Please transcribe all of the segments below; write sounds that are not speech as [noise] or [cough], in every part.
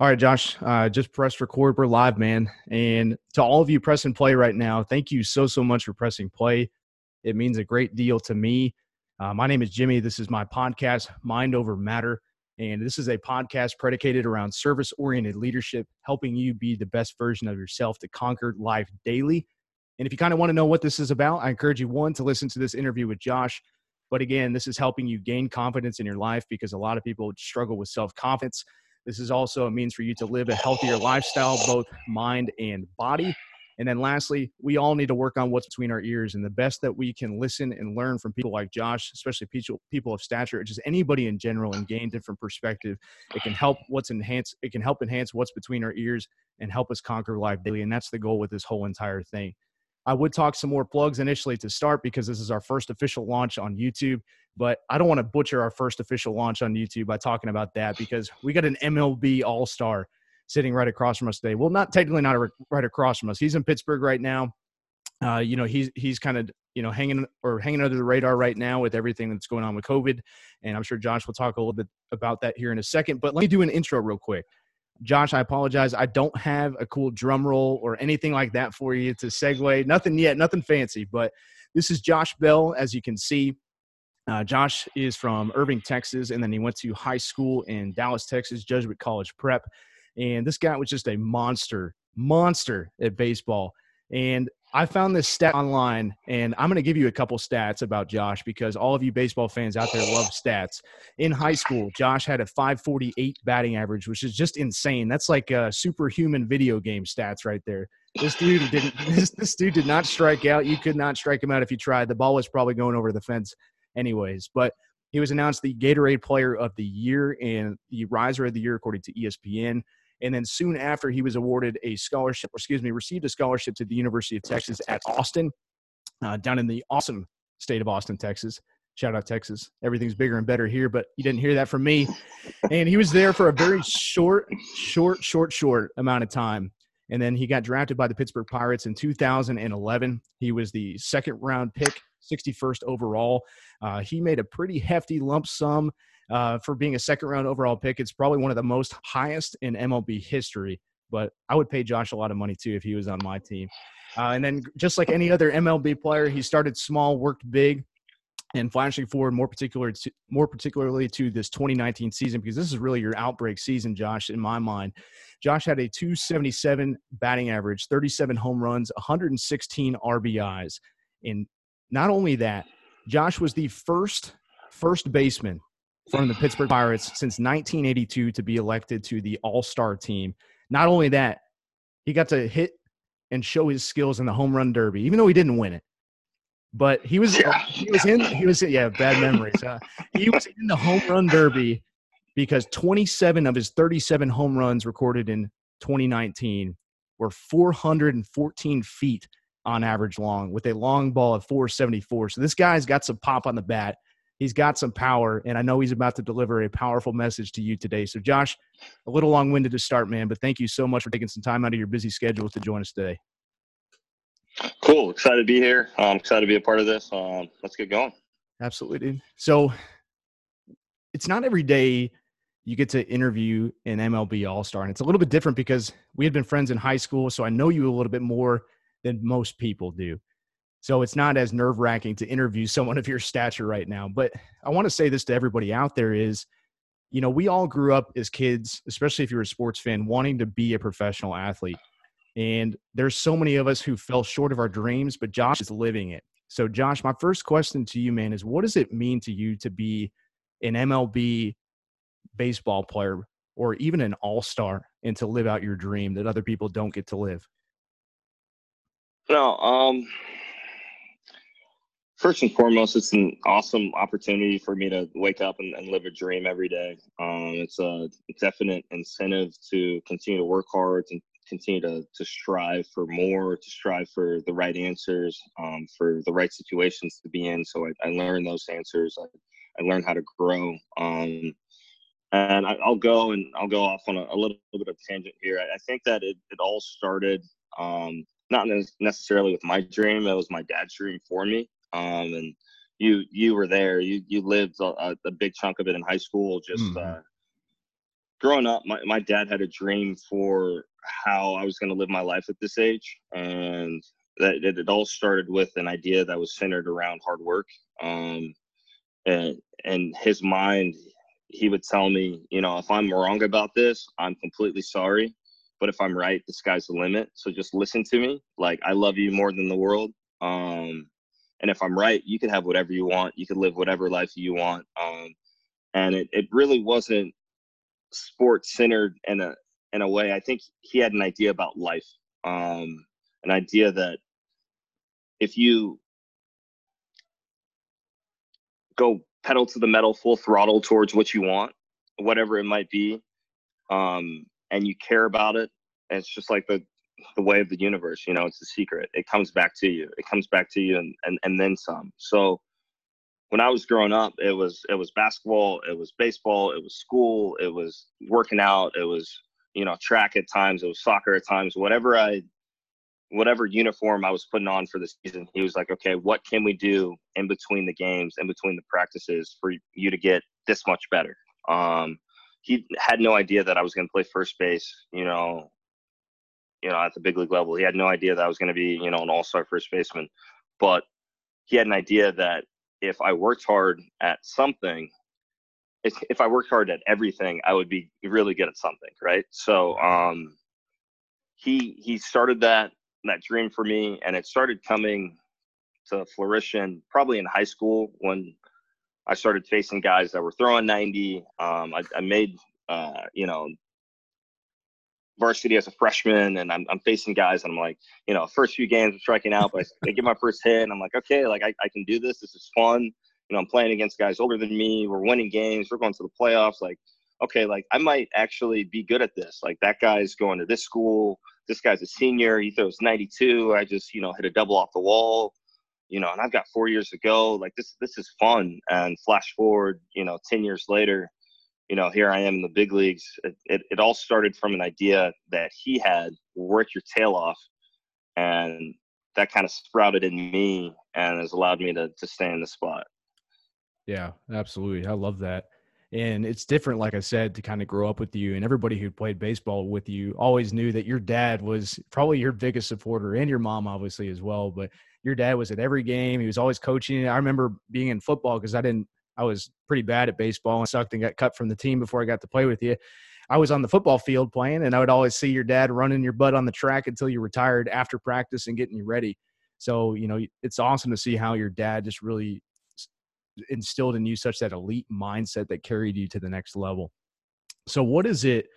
All right, Josh, uh, just press record. We're live, man. And to all of you pressing play right now, thank you so, so much for pressing play. It means a great deal to me. Uh, my name is Jimmy. This is my podcast, Mind Over Matter. And this is a podcast predicated around service oriented leadership, helping you be the best version of yourself to conquer life daily. And if you kind of want to know what this is about, I encourage you, one, to listen to this interview with Josh. But again, this is helping you gain confidence in your life because a lot of people struggle with self confidence. This is also a means for you to live a healthier lifestyle, both mind and body. And then lastly, we all need to work on what's between our ears. And the best that we can listen and learn from people like Josh, especially people, people of stature, or just anybody in general and gain different perspective. It can help what's enhance it can help enhance what's between our ears and help us conquer life daily. And that's the goal with this whole entire thing. I would talk some more plugs initially to start because this is our first official launch on YouTube. But I don't want to butcher our first official launch on YouTube by talking about that because we got an MLB All Star sitting right across from us today. Well, not technically not right across from us. He's in Pittsburgh right now. Uh, you know, he's he's kind of you know hanging or hanging under the radar right now with everything that's going on with COVID, and I'm sure Josh will talk a little bit about that here in a second. But let me do an intro real quick. Josh, I apologize. I don't have a cool drum roll or anything like that for you to segue. Nothing yet, nothing fancy. But this is Josh Bell, as you can see. Uh, Josh is from Irving, Texas, and then he went to high school in Dallas, Texas, Jesuit College Prep. And this guy was just a monster, monster at baseball. And I found this stat online, and I'm going to give you a couple stats about Josh because all of you baseball fans out there love stats. In high school, Josh had a 548 batting average, which is just insane. That's like superhuman video game stats right there. This dude didn't. [laughs] This, this dude did not strike out. You could not strike him out if you tried. The ball was probably going over the fence, anyways. But he was announced the Gatorade Player of the Year and the Riser of the Year according to ESPN. And then soon after, he was awarded a scholarship, or excuse me, received a scholarship to the University of Texas at Austin, uh, down in the awesome state of Austin, Texas. Shout out Texas. Everything's bigger and better here, but you didn't hear that from me. And he was there for a very short, short, short, short amount of time. And then he got drafted by the Pittsburgh Pirates in 2011. He was the second round pick, 61st overall. Uh, he made a pretty hefty lump sum uh, for being a second round overall pick. It's probably one of the most highest in MLB history. But I would pay Josh a lot of money too if he was on my team. Uh, and then, just like any other MLB player, he started small, worked big, and flashing forward more particular to, more particularly to this 2019 season because this is really your outbreak season, Josh. In my mind, Josh had a 277 batting average, 37 home runs, 116 RBIs, and not only that, Josh was the first first baseman from the Pittsburgh Pirates since 1982 to be elected to the All Star team. Not only that, he got to hit and show his skills in the home run derby, even though he didn't win it. But he was yeah. he was in he was yeah bad memories. Uh, he was in the home run derby because 27 of his 37 home runs recorded in 2019 were 414 feet on average long with a long ball of 474. So this guy's got some pop on the bat. He's got some power, and I know he's about to deliver a powerful message to you today. So, Josh, a little long winded to start, man, but thank you so much for taking some time out of your busy schedule to join us today. Cool. Excited to be here. I'm excited to be a part of this. Um, let's get going. Absolutely, dude. So, it's not every day you get to interview an MLB All Star, and it's a little bit different because we had been friends in high school, so I know you a little bit more than most people do. So it's not as nerve wracking to interview someone of your stature right now. But I want to say this to everybody out there is, you know, we all grew up as kids, especially if you're a sports fan, wanting to be a professional athlete. And there's so many of us who fell short of our dreams, but Josh is living it. So, Josh, my first question to you, man, is what does it mean to you to be an MLB baseball player or even an all star and to live out your dream that other people don't get to live? No, um, first and foremost, it's an awesome opportunity for me to wake up and, and live a dream every day. Um, it's a definite incentive to continue to work hard and continue to, to strive for more, to strive for the right answers, um, for the right situations to be in. So I, I learned those answers. I, I learned how to grow. Um, and I, will go and I'll go off on a, a little, little, bit of tangent here. I, I think that it, it all started um, not necessarily with my dream. It was my dad's dream for me. Um, and you you were there. You you lived a, a, big chunk of it in high school, just mm. uh, growing up, my, my dad had a dream for how I was going to live my life at this age. And that it, it, all started with an idea that was centered around hard work. Um, and, and his mind, he would tell me, you know, if I'm wrong about this, I'm completely sorry. But if I'm right, the sky's the limit. So just listen to me. Like, I love you more than the world. Um, and if I'm right, you can have whatever you want. You can live whatever life you want. Um, and it, it really wasn't sports centered in a in a way. I think he had an idea about life, um, an idea that if you go pedal to the metal, full throttle towards what you want, whatever it might be, um, and you care about it, it's just like the the way of the universe. You know, it's a secret. It comes back to you. It comes back to you, and and and then some. So when I was growing up, it was it was basketball, it was baseball, it was school, it was working out, it was you know track at times, it was soccer at times. Whatever I, whatever uniform I was putting on for the season, he was like, okay, what can we do in between the games, in between the practices, for you to get this much better? Um, he had no idea that I was going to play first base. You know, you know, at the big league level, he had no idea that I was going to be you know an all star first baseman, but he had an idea that if I worked hard at something, if, if I worked hard at everything, I would be really good at something, right? So um, he he started that that dream for me, and it started coming to fruition probably in high school when I started facing guys that were throwing 90. Um, I, I, made uh, you know varsity as a freshman and I'm, I'm facing guys and I'm like, you know, first few games I'm striking out, but I, [laughs] get my first hit and I'm like, okay, like I, I can do this. This is fun. You know, I'm playing against guys older than me. We're winning games. We're going to the playoffs. Like, okay, like I might actually be good at this. Like that guy's going to this school. This guy's a senior. He throws 92. I just, you know, hit a double off the wall. You know, and I've got four years to go. Like this, this is fun. And flash forward, you know, 10 years later, you know, here I am in the big leagues. It, it, it all started from an idea that he had work your tail off. And that kind of sprouted in me and has allowed me to, to stay in the spot. Yeah, absolutely. I love that. And it's different, like I said, to kind of grow up with you. And everybody who played baseball with you always knew that your dad was probably your biggest supporter and your mom, obviously, as well. But your dad was at every game. He was always coaching. I remember being in football because I didn't I was pretty bad at baseball and sucked and got cut from the team before I got to play with you. I was on the football field playing, and I would always see your dad running your butt on the track until you retired after practice and getting you ready. So, you know, it's awesome to see how your dad just really instilled in you such that elite mindset that carried you to the next level. So, what is it?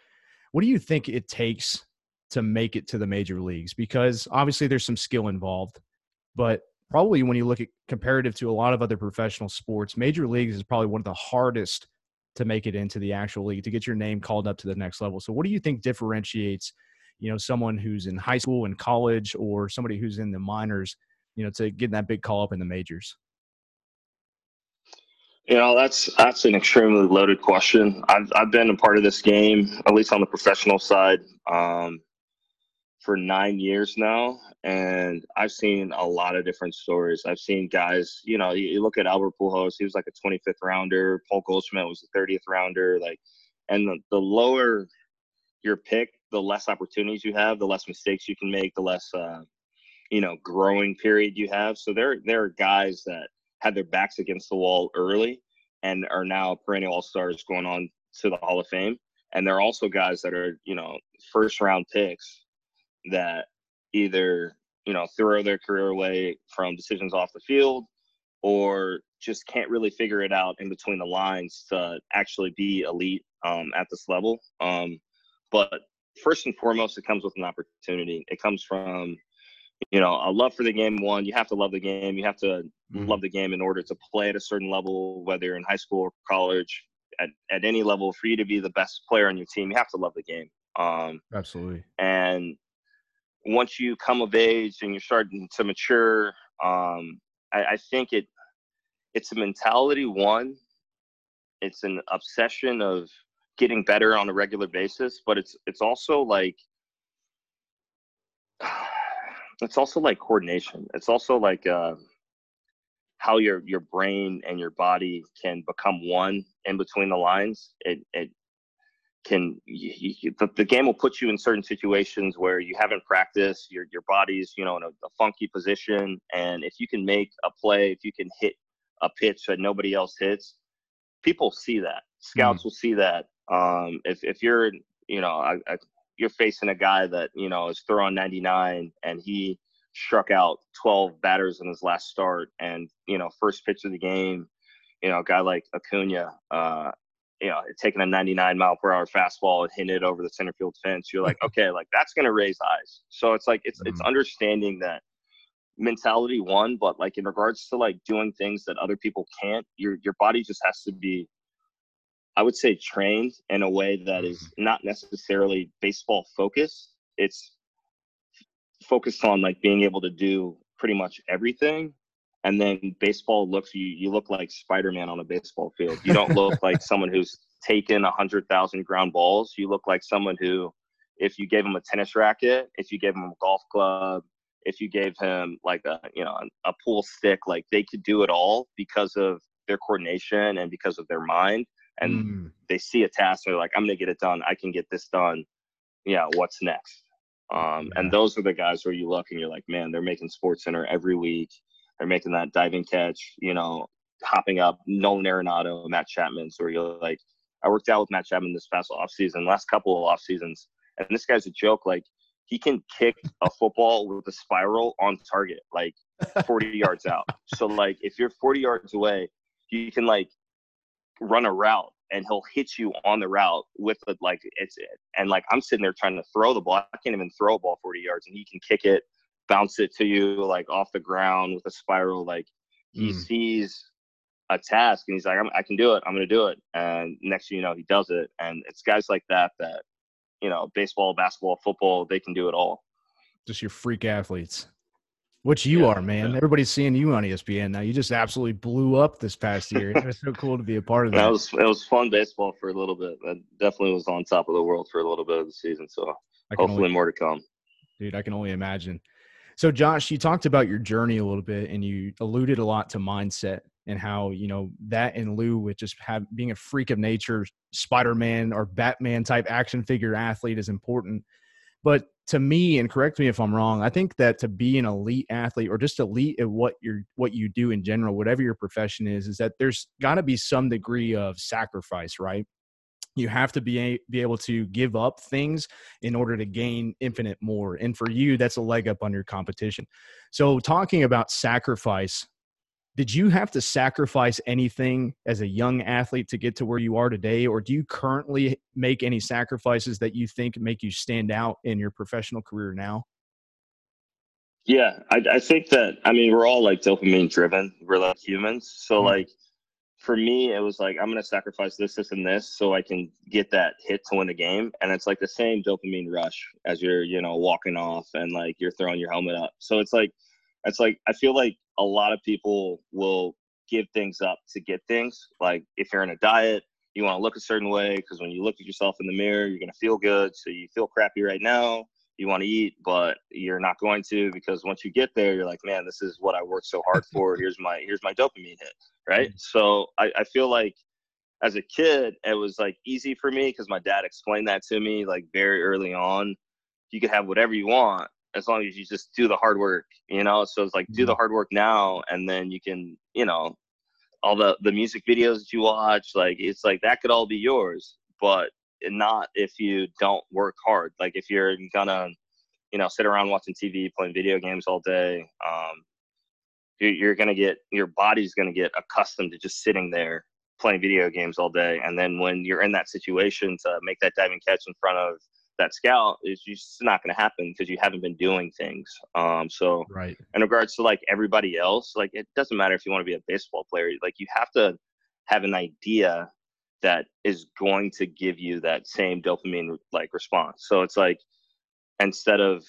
What do you think it takes to make it to the major leagues? Because obviously there's some skill involved, but probably when you look at comparative to a lot of other professional sports, major leagues is probably one of the hardest to make it into the actual league to get your name called up to the next level. So what do you think differentiates, you know, someone who's in high school and college or somebody who's in the minors, you know, to get that big call up in the majors? You know, that's that's an extremely loaded question. I've I've been a part of this game, at least on the professional side. Um, for nine years now, and I've seen a lot of different stories. I've seen guys, you know, you, you look at Albert Pujols, he was like a 25th rounder. Paul Goldschmidt was a 30th rounder. Like, and the, the lower your pick, the less opportunities you have, the less mistakes you can make, the less, uh, you know, growing period you have. So there, there are guys that had their backs against the wall early and are now perennial all stars going on to the Hall of Fame. And there are also guys that are, you know, first round picks that either you know throw their career away from decisions off the field or just can't really figure it out in between the lines to actually be elite um, at this level. Um, but first and foremost, it comes with an opportunity. It comes from you know a love for the game. One, you have to love the game. You have to mm-hmm. love the game in order to play at a certain level, whether in high school or college. At, at any level, for you to be the best player on your team, you have to love the game. Um, Absolutely. And once you come of age and you're starting to mature, um, I, I think it it's a mentality. One, it's an obsession of getting better on a regular basis, but it's it's also like [sighs] it's also like coordination. It's also like uh, how your your brain and your body can become one in between the lines. It it can you, you, the, the game will put you in certain situations where you haven't practiced your your body's you know in a, a, funky position and if you can make a play if you can hit a pitch that nobody else hits people see that. Scouts mm. will see that. Um, if, if you're you know I, I, you're facing a guy that you know is throwing 99 and he struck out 12 batters in his last start and you know first pitch of the game you know a guy like Acuña uh, you know, taking a 99 mile per hour fastball and hitting it over the center field fence, you're like, [laughs] okay, like that's going to raise eyes. So it's like, it's, mm-hmm. it's understanding that mentality one, but like in regards to like doing things that other people can't, your, your body just has to be, I would say trained in a way that is mm-hmm. not necessarily baseball focused. It's focused on like being able to do pretty much everything and then baseball looks you you look like spider-man on a baseball field. You don't look like [laughs] someone who's taken a hundred thousand ground balls. You look like someone who if you gave him a tennis racket if you gave him a golf club if you gave him like a you know a pool stick like they could do it all because of their coordination and because of their mind. And mm. they see a task and they're like i'm gonna get it done. I can get this done. Yeah what's next? Um, yeah. and those are the guys where you look and you're like man they're making SportsCenter every week they're making that diving catch, you know, hopping up Nolan Arenado, Matt Chapman. So you're like, I worked out with Matt Chapman this past off season, last couple of off seasons, and this guy's a joke. Like he can kick a football with a spiral on target, like 40 [laughs] yards out. So like if you're 40 yards away, you can like run a route and he'll hit you on the route with the like it's it. and like I'm sitting there trying to throw the ball. I can't even throw a ball 40 yards and he can kick it bounce it to you like off the ground with a spiral. Like he mm. sees a task and he's like, i can do it. I'm going to do it. And next thing you know, he does it. And it's guys like that that, you know, baseball, basketball, football, they can do it all. Just your freak athletes. Which you yeah, are, man. Yeah. Everybody's seeing you on ESPN now. You just absolutely blew up this past year. It was so cool to be a part of that. that was it was fun baseball for a little bit. That definitely was on top of the world for a little bit of the season. So hopefully only, more to come. Dude, I can only imagine. So, Josh, you talked about your journey a little bit, and you alluded a lot to mindset and how you know that in lieu with just have, being a freak of nature, Spider-Man or Batman type action figure athlete is important. But to me, and correct me if I'm wrong, I think that to be an elite athlete or just elite at what you're what you do in general, whatever your profession is, is that there's got to be some degree of sacrifice, right? You have to be a, be able to give up things in order to gain infinite more and for you that's a leg up on your competition. So talking about sacrifice did you have to sacrifice anything as a young athlete to get to where you are today or do you currently make any sacrifices that you think make you stand out in your professional career now? Yeah i, I think that i mean we're all like dopamine driven we're like humans. So mm-hmm. like for me, it was like I'm gonna sacrifice this, this, and this so I can get that hit to win the game. And it's like the same dopamine rush as you're, you know, walking off and like you're throwing your helmet up. So it's like it's like I feel like a lot of people will give things up to get things. Like if you're in a diet, you want to look a certain way because when you look at yourself in the mirror, you're gonna feel good. So you feel crappy right now you want to eat, but you're not going to because once you get there, you're like, man, this is what I worked so hard for. [laughs] Here's my here's my dopamine hit, right? Mm-hmm. So I, I feel like as a kid, it was like easy for me because my dad explained that to me like very early on. You can have whatever you want as long as you just do the hard work, you know. So it's like do the mm-hmm. hard work now, and then you can, you know, all the the music videos that you watch, like it's like that could all be yours. But not if you don't work hard. Like if you're gonna, you know, sit around watching TV, playing video games all day, um, you're, gonna get your body's gonna get accustomed to just sitting there playing video games all day. And then when you're in that situation to make that diving catch in front of that scout, it's just not going to happen because you haven't been doing things. Um, so, right. in regards to like everybody else, like it doesn't matter if you want to be a baseball player. Like you have to have an idea that is going to give you that same dopamine like response. So it's like instead of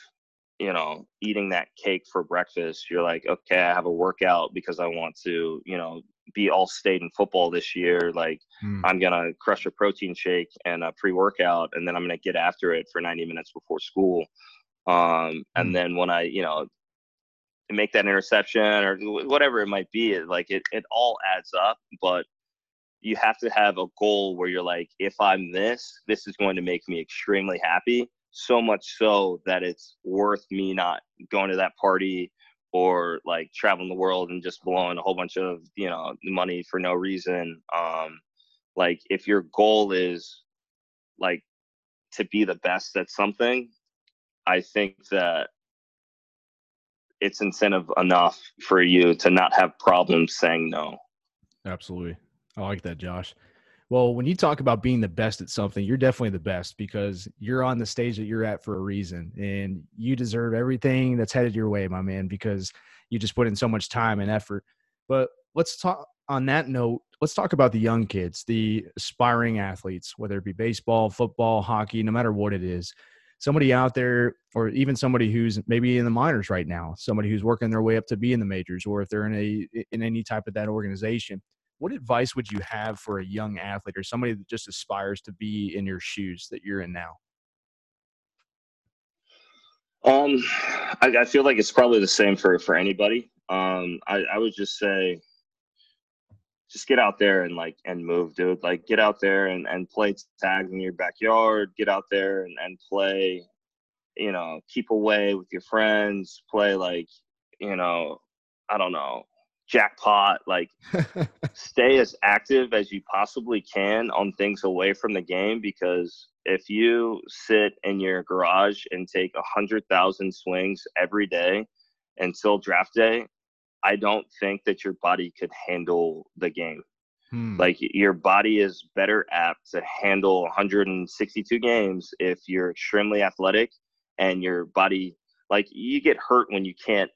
you know eating that cake for breakfast, you're like, okay, I have a workout because I want to, you know, be all state in football this year. Like mm. I'm gonna crush a protein shake and a pre-workout, and then I'm gonna get after it for 90 minutes before school. Um, and mm. then when I, you know, make that interception or whatever it might be, like it, it all adds up. But you have to have a goal where you're like, if I'm this, this is going to make me extremely happy. So much so that it's worth me not going to that party or like traveling the world and just blowing a whole bunch of you know money for no reason. Um, like if your goal is like to be the best at something, I think that it's incentive enough for you to not have problems saying no. Absolutely. I like that, Josh. Well, when you talk about being the best at something, you're definitely the best because you're on the stage that you're at for a reason and you deserve everything that's headed your way, my man, because you just put in so much time and effort. But let's talk on that note, let's talk about the young kids, the aspiring athletes, whether it be baseball, football, hockey, no matter what it is. Somebody out there, or even somebody who's maybe in the minors right now, somebody who's working their way up to be in the majors, or if they're in a in any type of that organization what advice would you have for a young athlete or somebody that just aspires to be in your shoes that you're in now? Um, I, I feel like it's probably the same for for anybody. Um, I, I would just say, just get out there and like and move, dude. Like get out there and and play tag in your backyard. Get out there and and play. You know, keep away with your friends. Play like you know, I don't know, jackpot like [laughs] stay as active as you possibly can on things away from the game because if you sit in your garage and take a hundred thousand swings every day until draft day i don't think that your body could handle the game hmm. like your body is better apt to handle 162 games if you're extremely athletic and your body like you get hurt when you can't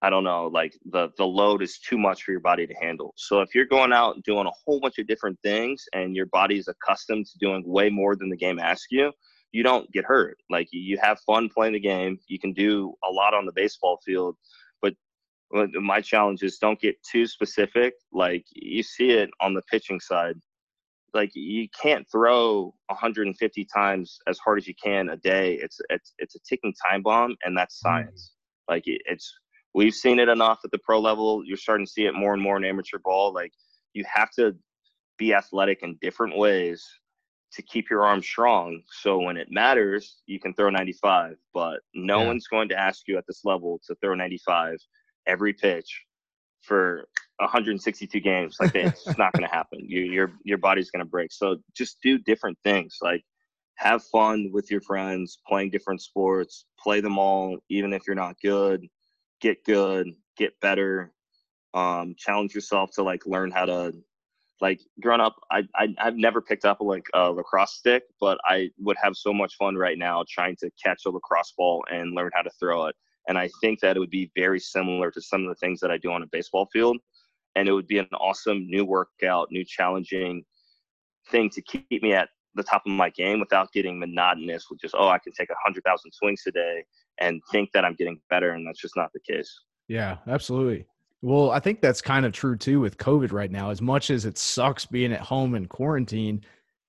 I don't know, like the the load is too much for your body to handle. So if you're going out and doing a whole bunch of different things and your body's accustomed to doing way more than the game asks you, you don't get hurt. Like you have fun playing the game. You can do a lot on the baseball field, but my challenge is don't get too specific. Like you see it on the pitching side. Like you can't throw 150 times as hard as you can a day. It's it's it's a ticking time bomb, and that's mm. science. Like it's we've seen it enough at the pro level. You're starting to see it more and more in amateur ball. Like you have to be athletic in different ways to keep your arm strong. So when it matters, you can throw 95. But no yeah. one's going to ask you at this level to throw 95 every pitch for 162 games. Like it's not going to happen. Your your your body's going to break. So just do different things. Like have fun with your friends, playing different sports, play them all, even if you're not good get good, get better, um, challenge yourself to like learn how to like growing up I, I i've never picked up a, like a lacrosse stick but i would have so much fun right now trying to catch a lacrosse ball and learn how to throw it. And i think that it would be very similar to some of the things that i do on a baseball field. And it would be an awesome new workout new challenging thing to keep me at the top of my game without getting monotonous with just oh i can take a hundred thousand swings today and think that I'm getting better, and that's just not the case. Yeah, absolutely. Well, I think that's kind of true too with COVID right now. As much as it sucks being at home in quarantine,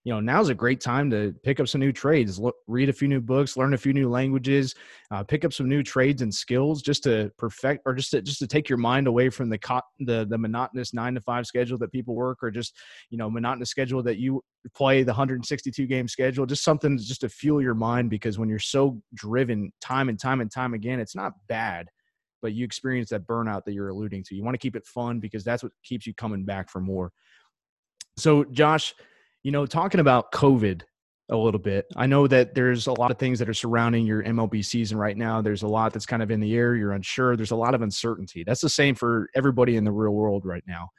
you know now's a great time to pick up some new trades look, read a few new books learn a few new languages uh, pick up some new trades and skills just to perfect or just to just to take your mind away from the co- the the monotonous nine to five schedule that people work or just you know monotonous schedule that you play the 162 game schedule just something just to fuel your mind because when you're so driven time and time and time again it's not bad but you experience that burnout that you're alluding to. You want to keep it fun because that's what keeps you coming back for more. So josh you know, talking about COVID a little bit, I know that there's a lot of things that are surrounding your MLB season right now. There's a lot that's kind of in the air. You're unsure. There's a lot of uncertainty. That's the same for everybody in the real world right now,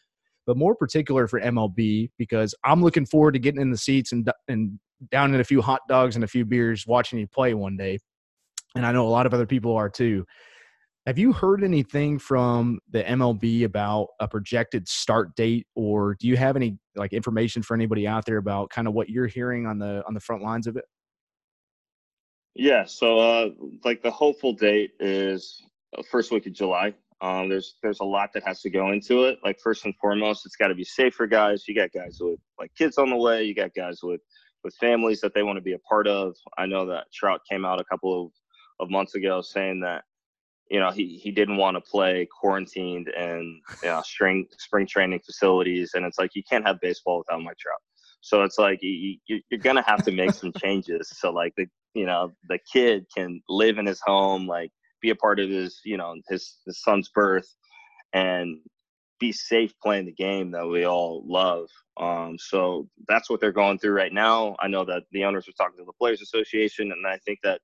but more particular for MLB because I'm looking forward to getting in the seats and and down in a few hot dogs and a few beers watching you play one day. And I know a lot of other people are too. Have you heard anything from the MLB about a projected start date, or do you have any like information for anybody out there about kind of what you're hearing on the on the front lines of it? Yeah, so uh, like the hopeful date is uh, first week of July. Um, there's there's a lot that has to go into it. Like first and foremost, it's got to be safe for guys. You got guys with like kids on the way. You got guys with with families that they want to be a part of. I know that Trout came out a couple of, of months ago saying that you know, he, he didn't want to play quarantined in you know, spring spring training facilities, and it's like you can't have baseball without Mike Trout. So it's like you, you, you're gonna have to make some changes. So like the you know the kid can live in his home, like be a part of his you know his his son's birth, and be safe playing the game that we all love. Um, so that's what they're going through right now. I know that the owners are talking to the Players Association, and I think that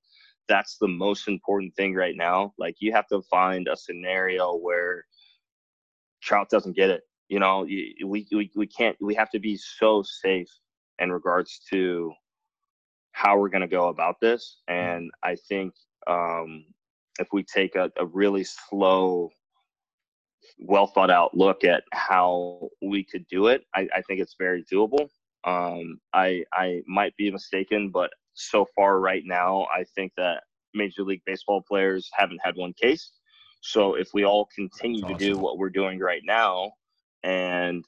that's the most important thing right now. Like you have to find a scenario where Trout doesn't get it. You know, we, we, we can't, we have to be so safe in regards to how we're going to go about this. And I think um, if we take a, a really slow, well thought out look at how we could do it, I, I think it's very doable. Um, I I might be mistaken, but so far right now, I think that Major League Baseball players haven't had one case. So if we all continue awesome. to do what we're doing right now and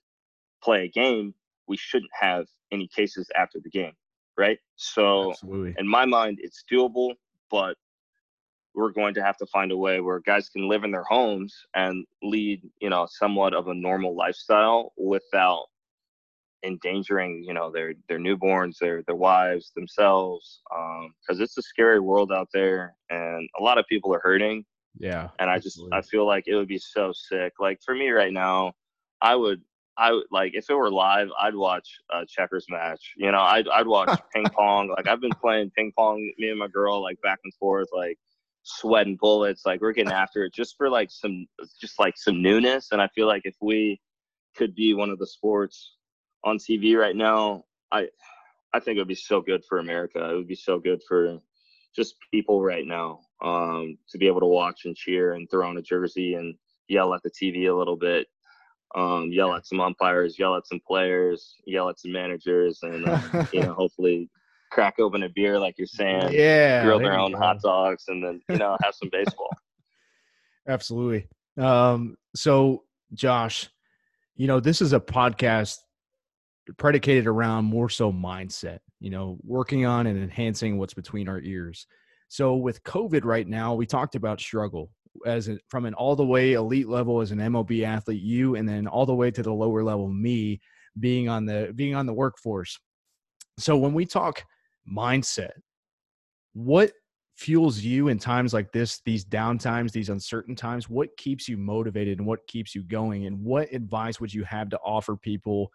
play a game, we shouldn't have any cases after the game, right? So Absolutely. in my mind, it's doable, but we're going to have to find a way where guys can live in their homes and lead, you know, somewhat of a normal lifestyle without endangering you know their their newborns their their wives themselves because um, it's a scary world out there and a lot of people are hurting yeah and i just i feel like it would be so sick. Like for me right now i would i would like if it were live i'd watch a checkers match you know i'd, I'd watch [laughs] ping pong like i've been playing ping pong me and my girl like back and forth like sweating bullets like we're getting after it just for like some just like some newness and i feel like if we could be one of the sports on TV right now, I I think it would be so good for America. It would be so good for just people right now um, to be able to watch and cheer and throw on a jersey and yell at the TV a little bit, um, yell at some umpires, yell at some players, yell at some managers, and uh, [laughs] you know hopefully crack open a beer like you're saying, yeah, grill their own go. hot dogs, and then you know have some baseball. [laughs] Absolutely. Um, so Josh, you know this is a podcast predicated around more so mindset, you know, working on and enhancing what's between our ears. So with COVID right now, we talked about struggle as a, from an all the way elite level as an MLB athlete, you, and then all the way to the lower level, me being on the being on the workforce. So when we talk mindset, what fuels you in times like this, these down times, these uncertain times? What keeps you motivated and what keeps you going? And what advice would you have to offer people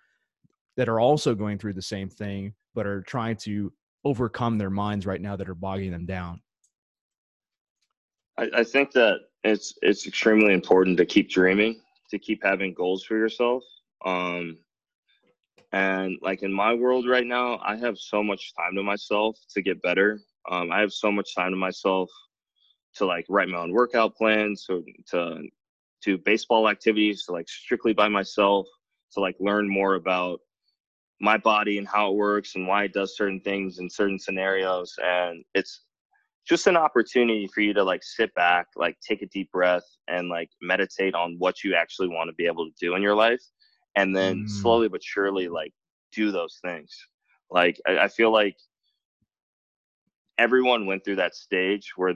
that are also going through the same thing, but are trying to overcome their minds right now that are bogging them down? I, I think that it's it's extremely important to keep dreaming, to keep having goals for yourself. Um, and like in my world right now, I have so much time to myself to get better. Um, I have so much time to myself to like write my own workout plans, so to to baseball activities, to like strictly by myself, to like learn more about my body and how it works and why it does certain things in certain scenarios and it's just an opportunity for you to like sit back like take a deep breath and like meditate on what you actually want to be able to do in your life and then mm. slowly but surely like do those things like I, I feel like everyone went through that stage where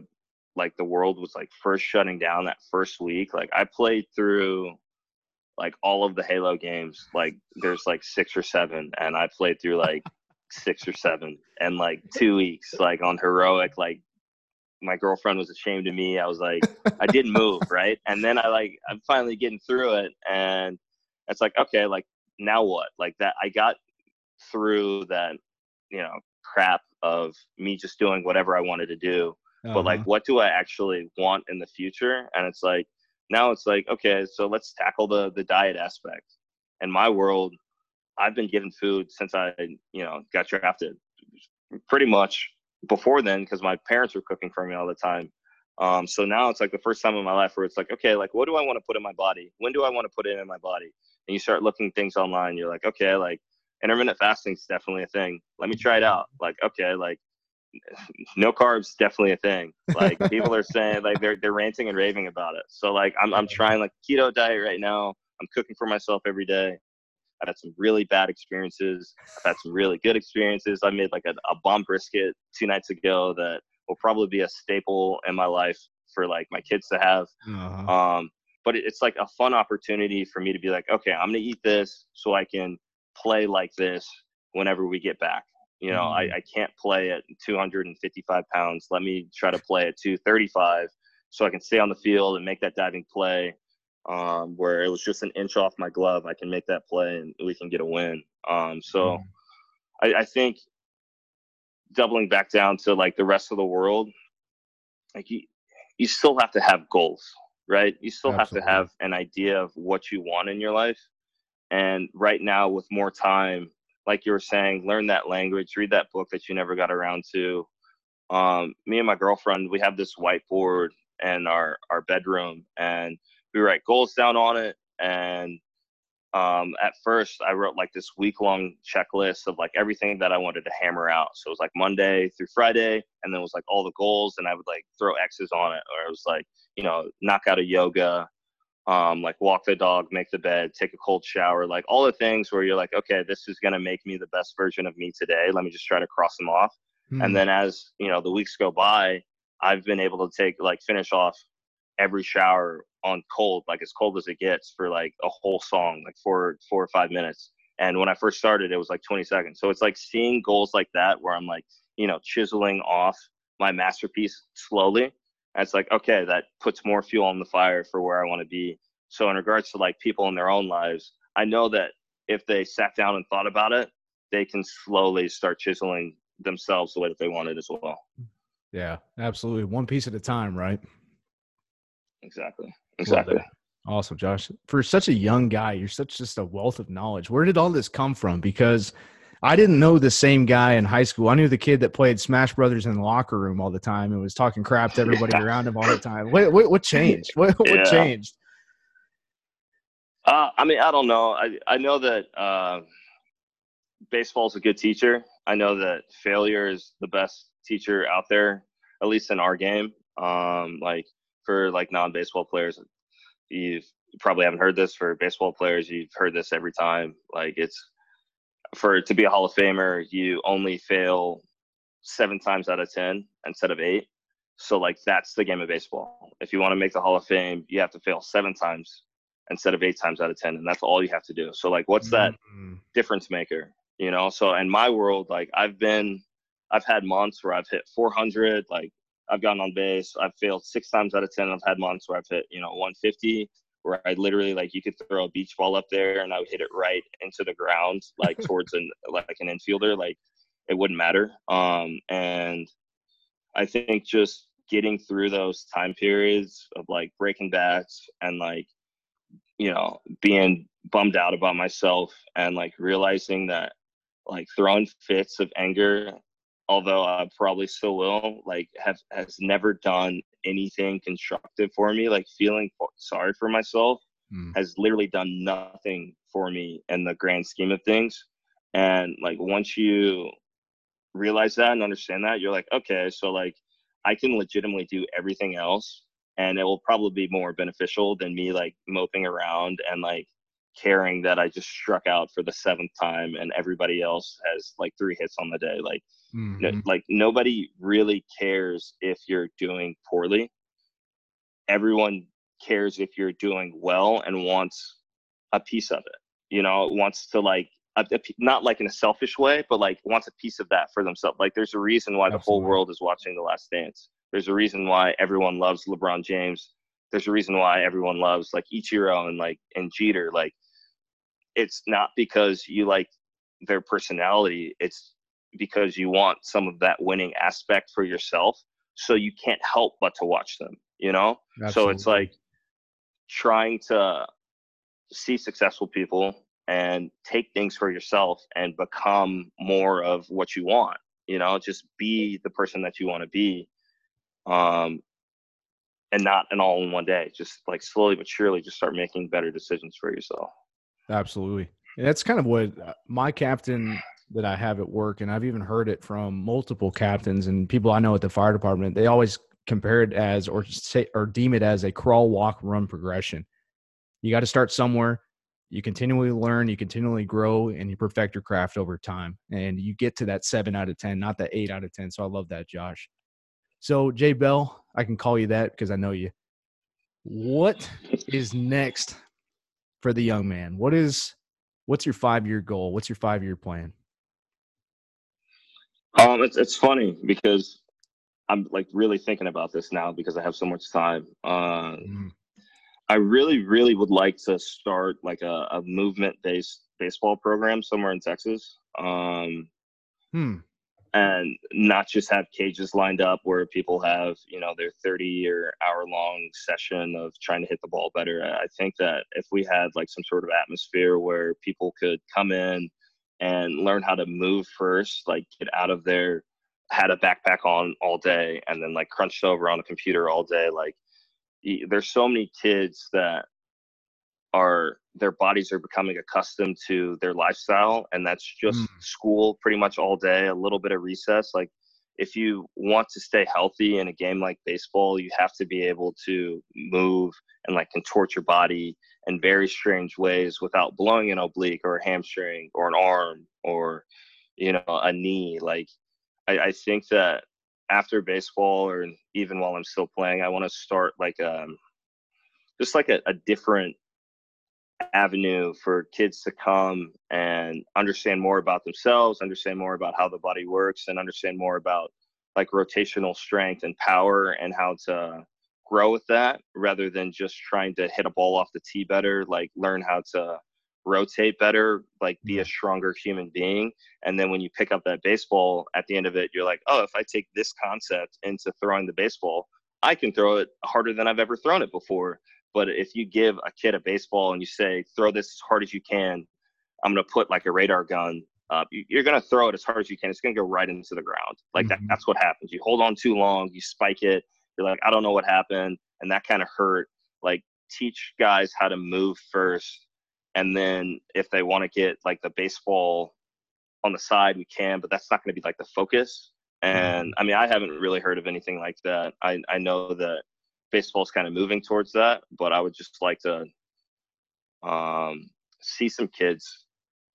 like the world was like first shutting down that first week like i played through like all of the Halo games. Like there's like six or seven, and I played through like [laughs] six or seven and like two weeks, like on heroic. Like my girlfriend was ashamed of me. I was like, I didn't move [laughs] right, and then I like I'm finally getting through it, and it's like okay, like now what? Like that I got through that, you know, crap of me just doing whatever I wanted to do. Uh-huh. But like, uh-huh. what do I actually want in the future? And it's like now it's like okay so let's tackle the the diet aspect. In my world i've been given food since i you know got drafted pretty much before then because my parents were cooking for me all the time. Um, so now it's like the first time in my life where it's like okay like what do i want to put in my body? When do i want to put it in my body? And you start looking things online you're like okay like intermittent fasting is definitely a thing. Let me try it out. Like okay like no carbs definitely a thing. Like people are saying like they're they're ranting and raving about it. So like I'm I'm trying like keto diet right now. I'm cooking for myself every day. I've had some really bad experiences. I've had some really good experiences. I made like a, a bomb brisket two nights ago that will probably be a staple in my life for like my kids to have. Uh-huh. Um, but it, it's like a fun opportunity for me to be like, okay, I'm gonna eat this so I can play like this whenever we get back. You know, mm-hmm. I, I can't play at 255 pounds. Let me try to play at 235 so I can stay on the field and make that diving play. Um, where it was just an inch off my glove, I can make that play and we can get a win. Um, so mm-hmm. I, I think doubling back down to like the rest of the world, like you, you still have to have goals, right? You still Absolutely. have to have an idea of what you want in your life. And right now, with more time, like you were saying, learn that language, read that book that you never got around to. Um, me and my girlfriend, we have this whiteboard in our our bedroom, and we write goals down on it. And um, at first, I wrote like this week long checklist of like everything that I wanted to hammer out. So it was like Monday through Friday, and then it was like all the goals, and I would like throw X's on it, or it was like you know knock out a yoga, um, like walk the dog, make the bed, take a cold shower, like all the things where you're like, okay, this is gonna make me the best version of me today. Let me just try to cross them off. Mm. And hmm. then as you know the weeks go by, I've been able to take like finish off every shower on cold, like as cold as it gets for like a whole song, like four four or five minutes. And when I first started, it was like 20 seconds. So it's like seeing goals like that where I'm like, you know, chiseling off my masterpiece slowly and it's like, okay, that puts more fuel on the fire for where I want to be. So in regards to like people in their own lives, I know that if they sat down and thought about it, they can slowly start chiseling themselves the way that they want it as well. Yeah, absolutely. One piece at a time, right? Exactly. Exactly. Awesome, Josh. For such a young guy, you're such just a wealth of knowledge. Where did all this come from? Because I didn't know the same guy in high school. I knew the kid that played Smash Brothers in the locker room all the time and was talking crap to everybody yeah. around him all the time. What what, what changed? What, what yeah. changed? Uh, I mean, I don't know. I I know that uh, baseball is a good teacher. I know that failure is the best teacher out there, at least in our game. Um, like for like non-baseball players, you've you probably haven't heard this. For baseball players, you've heard this every time. Like it's for to be a Hall of Famer, you only fail seven times out of ten instead of eight. So like that's the game of baseball. If you want to make the Hall of Fame, you have to fail seven times instead of eight times out of ten, and that's all you have to do. So like, what's that mm-hmm. difference maker? You know. So in my world, like I've been, I've had months where I've hit 400. Like I've gotten on base. I've failed six times out of ten. I've had months where I've hit you know 150 where I literally like you could throw a beach ball up there and I would hit it right into the ground, like [laughs] towards an like an infielder, like it wouldn't matter. Um, and I think just getting through those time periods of like breaking bats and like you know being bummed out about myself and like realizing that like throwing fits of anger although I probably still will, like have has never done anything constructive for me. Like feeling sorry for myself mm. has literally done nothing for me in the grand scheme of things. And like once you realize that and understand that, you're like, okay, so like I can legitimately do everything else and it will probably be more beneficial than me like moping around and like caring that I just struck out for the seventh time and everybody else has like three hits on the day. Like Mm-hmm. No, like nobody really cares if you're doing poorly. Everyone cares if you're doing well and wants a piece of it. You know, wants to like a, a, not like in a selfish way, but like wants a piece of that for themselves. Like there's a reason why Absolutely. the whole world is watching The Last Dance. There's a reason why everyone loves LeBron James. There's a reason why everyone loves like Ichiro and like and Jeter. Like it's not because you like their personality. It's because you want some of that winning aspect for yourself. So you can't help but to watch them, you know? Absolutely. So it's like trying to see successful people and take things for yourself and become more of what you want, you know, just be the person that you want to be. Um, and not an all in one day, just like slowly but surely just start making better decisions for yourself. Absolutely. that's kind of what uh, my captain that I have at work, and I've even heard it from multiple captains and people I know at the fire department. They always compare it as or say or deem it as a crawl, walk, run progression. You got to start somewhere. You continually learn, you continually grow, and you perfect your craft over time. And you get to that seven out of ten, not that eight out of ten. So I love that, Josh. So, Jay Bell, I can call you that because I know you. What is next for the young man? What is what's your five year goal? What's your five year plan? Um, it's it's funny because I'm like really thinking about this now because I have so much time. Uh, mm. I really, really would like to start like a, a movement based baseball program somewhere in Texas. Um, hmm. And not just have cages lined up where people have, you know, their 30 or hour long session of trying to hit the ball better. I think that if we had like some sort of atmosphere where people could come in and learn how to move first, like get out of their had a backpack on all day and then like crunched over on a computer all day like there's so many kids that are their bodies are becoming accustomed to their lifestyle and that's just mm. school pretty much all day a little bit of recess like if you want to stay healthy in a game like baseball you have to be able to move and like contort your body in very strange ways without blowing an oblique or a hamstring or an arm or you know a knee like I, I think that after baseball or even while I'm still playing, I want to start like um just like a, a different avenue for kids to come and understand more about themselves, understand more about how the body works, and understand more about like rotational strength and power and how to grow with that rather than just trying to hit a ball off the tee better, like learn how to rotate better, like be a stronger human being. And then when you pick up that baseball at the end of it, you're like, oh, if I take this concept into throwing the baseball, I can throw it harder than I've ever thrown it before. But if you give a kid a baseball and you say, throw this as hard as you can, I'm going to put like a radar gun up. You're going to throw it as hard as you can. It's going to go right into the ground. Like mm-hmm. that, that's what happens. You hold on too long, you spike it. You're like, I don't know what happened. And that kind of hurt. Like, teach guys how to move first and then if they want to get like the baseball on the side we can but that's not going to be like the focus and mm-hmm. i mean i haven't really heard of anything like that i i know that baseball's kind of moving towards that but i would just like to um see some kids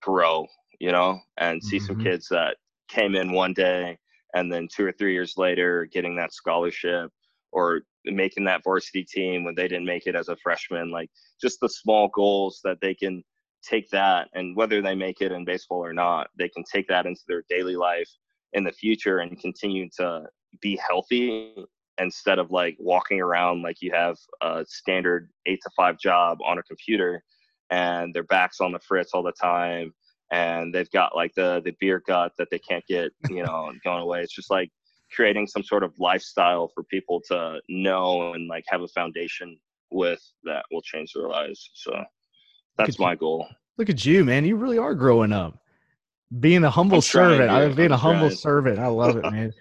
grow you know and see mm-hmm. some kids that came in one day and then two or three years later getting that scholarship or making that varsity team when they didn't make it as a freshman like just the small goals that they can take that and whether they make it in baseball or not they can take that into their daily life in the future and continue to be healthy instead of like walking around like you have a standard eight to five job on a computer and their backs on the fritz all the time and they've got like the the beer gut that they can't get you [laughs] know going away it's just like creating some sort of lifestyle for people to know and like have a foundation with that will change their lives. So that's my goal. Look at you, man. You really are growing up. Being a humble servant. I being I'm a humble trying. servant. I love it, [laughs] man.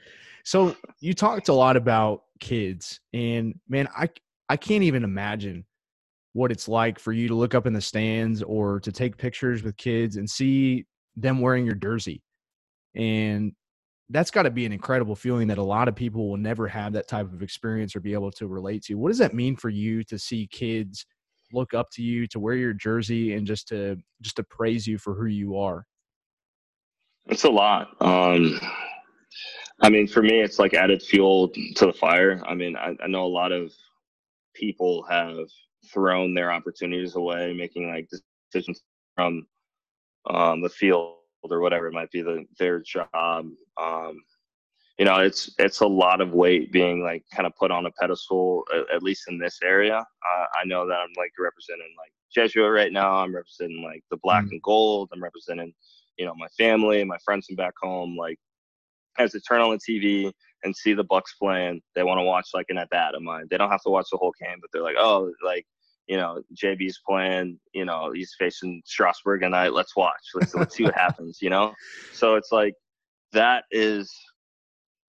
So you talked a lot about kids and man, I I can't even imagine what it's like for you to look up in the stands or to take pictures with kids and see them wearing your jersey. And that's got to be an incredible feeling that a lot of people will never have that type of experience or be able to relate to. What does that mean for you to see kids look up to you, to wear your jersey, and just to just to praise you for who you are? It's a lot. Um, I mean, for me, it's like added fuel to the fire. I mean, I, I know a lot of people have thrown their opportunities away, making like decisions from um, the field or whatever it might be the, their job. Um, you know it's it's a lot of weight being like kind of put on a pedestal at, at least in this area. Uh, i know that i'm like representing like jesuit right now. I'm representing like the black mm-hmm. and gold. I'm representing you know my family my friends from back home. Like as they turn on the tv and see the Bucs playing they want to watch like an at bat of mine they don't have to watch the whole game but they're like oh like you know, JB's playing, you know, he's facing Strasburg tonight. Let's watch. Let's, let's see what [laughs] happens, you know? So it's like that is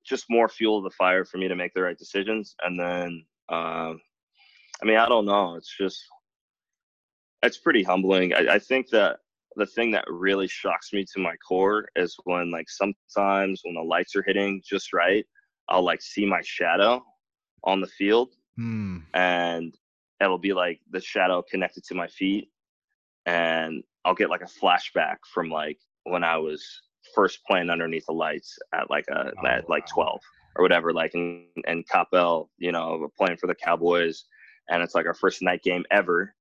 just more fuel to the fire for me to make the right decisions. And then, um, I mean, I don't know. It's just, it's pretty humbling. I, I think that the thing that really shocks me to my core is when, like, sometimes when the lights are hitting just right, I'll like see my shadow on the field. Mm. And it'll be like the shadow connected to my feet and I'll get like a flashback from like when I was first playing underneath the lights at like a oh, at like 12 or whatever, like in and Coppell, you know, playing for the Cowboys, and it's like our first night game ever.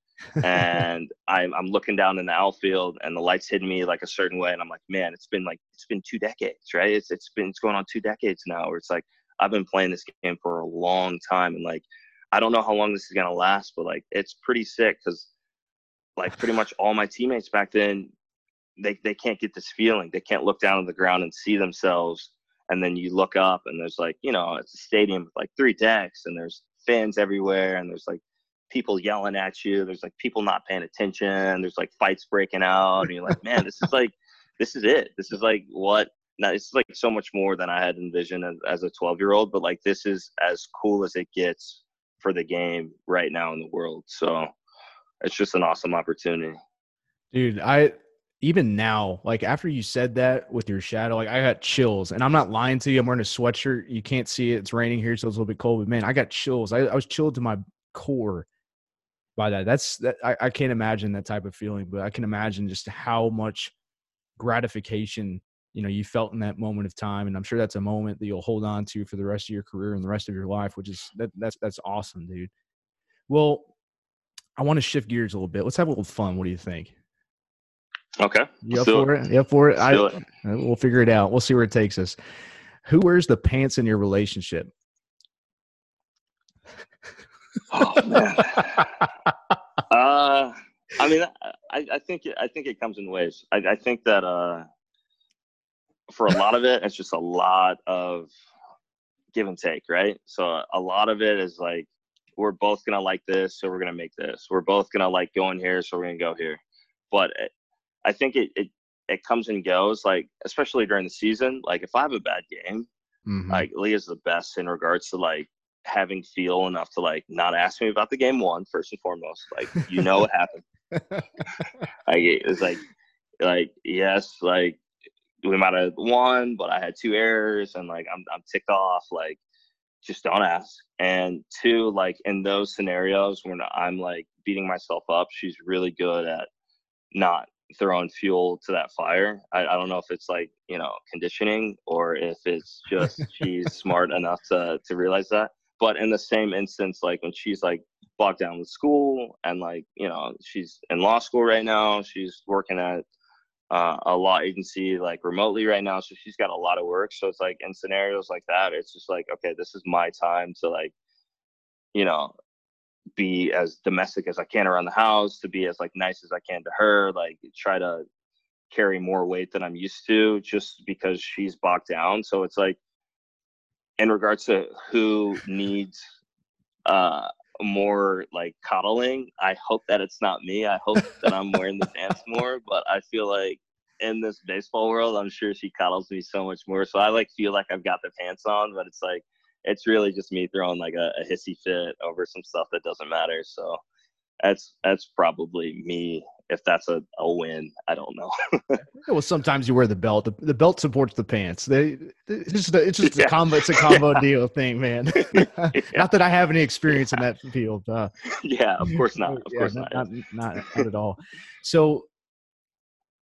And I'm, I'm looking down in the outfield and the lights hitting me like a certain way and i'm like man it's been like it's been two decades right? It's, it's been it's going on two decades now where it's like i've been playing this game for a long time and like i don't know how long this is going to last but like it's pretty sick because like pretty much all my teammates back then they, they can't get this feeling. They can't look down on the ground and see themselves and then you look up and there's like you know it's a stadium with like three decks and there's fans everywhere and there's like people yelling at you there's like people not paying attention there's like fights breaking out and you're like man this is like this is it this is like what now it's like so much more than i had envisioned as, as a 12 year old but like this is as cool as it gets for the game right now in the world so it's just an awesome opportunity dude i even now, like after you said that with your shadow, like I got chills, and I'm not lying to you. I'm wearing a sweatshirt. You can't see it. It's raining here, so it's a little bit cold. But man, I got chills. I, I was chilled to my core by that. That's that. I, I can't imagine that type of feeling, but I can imagine just how much gratification you know you felt in that moment of time, and I'm sure that's a moment that you'll hold on to for the rest of your career and the rest of your life, which is that that's that's awesome, dude. Well, I want to shift gears a little bit. Let's have a little fun. What do you think? Okay. You up for it? it? You up for it? I, it. Uh, we'll figure it out. We'll see where it takes us. Who wears the pants in your relationship? Oh man. [laughs] uh, I mean, I, I think it, I think it comes in waves. I, I think that uh, for a lot of it, it's just a lot of give and take, right? So a lot of it is like we're both gonna like this, so we're gonna make this. We're both gonna like going here, so we're gonna go here. But I think it, it it comes and goes. Like especially during the season. Like if I have a bad game, mm-hmm. like Leah's the best in regards to like having feel enough to like not ask me about the game one first and foremost. Like you know what happened. [laughs] like it was like like yes, like we might have won, but I had two errors and like I'm I'm ticked off. Like just don't ask. And two, like in those scenarios when I'm like beating myself up, she's really good at not throwing fuel to that fire. I, I don't know if it's like you know conditioning or if it's just [laughs] she's smart enough to to realize that. But in the same instance, like when she's like bogged down with school and like you know she's in law school right now, she's working at uh, a law agency like remotely right now, so she's got a lot of work. So it's like in scenarios like that, it's just like okay, this is my time to like you know be as domestic as I can around the house, to be as like nice as I can to her, like try to carry more weight than I'm used to just because she's bogged down. So it's like in regards to who needs uh more like coddling, I hope that it's not me. I hope that I'm wearing the pants [laughs] more, but I feel like in this baseball world, I'm sure she coddles me so much more. So I like feel like I've got the pants on, but it's like it's really just me throwing like a, a hissy fit over some stuff that doesn't matter. So that's that's probably me. If that's a, a win i don't know. [laughs] Well sometimes you wear the belt. The, the belt supports the pants. They it's just a, it's just yeah. a combo it's a [laughs] combo yeah. deal thing man. Yeah. [laughs] not that i have any experience in that field uh, yeah of course not. Of course not not, not not, not at all. So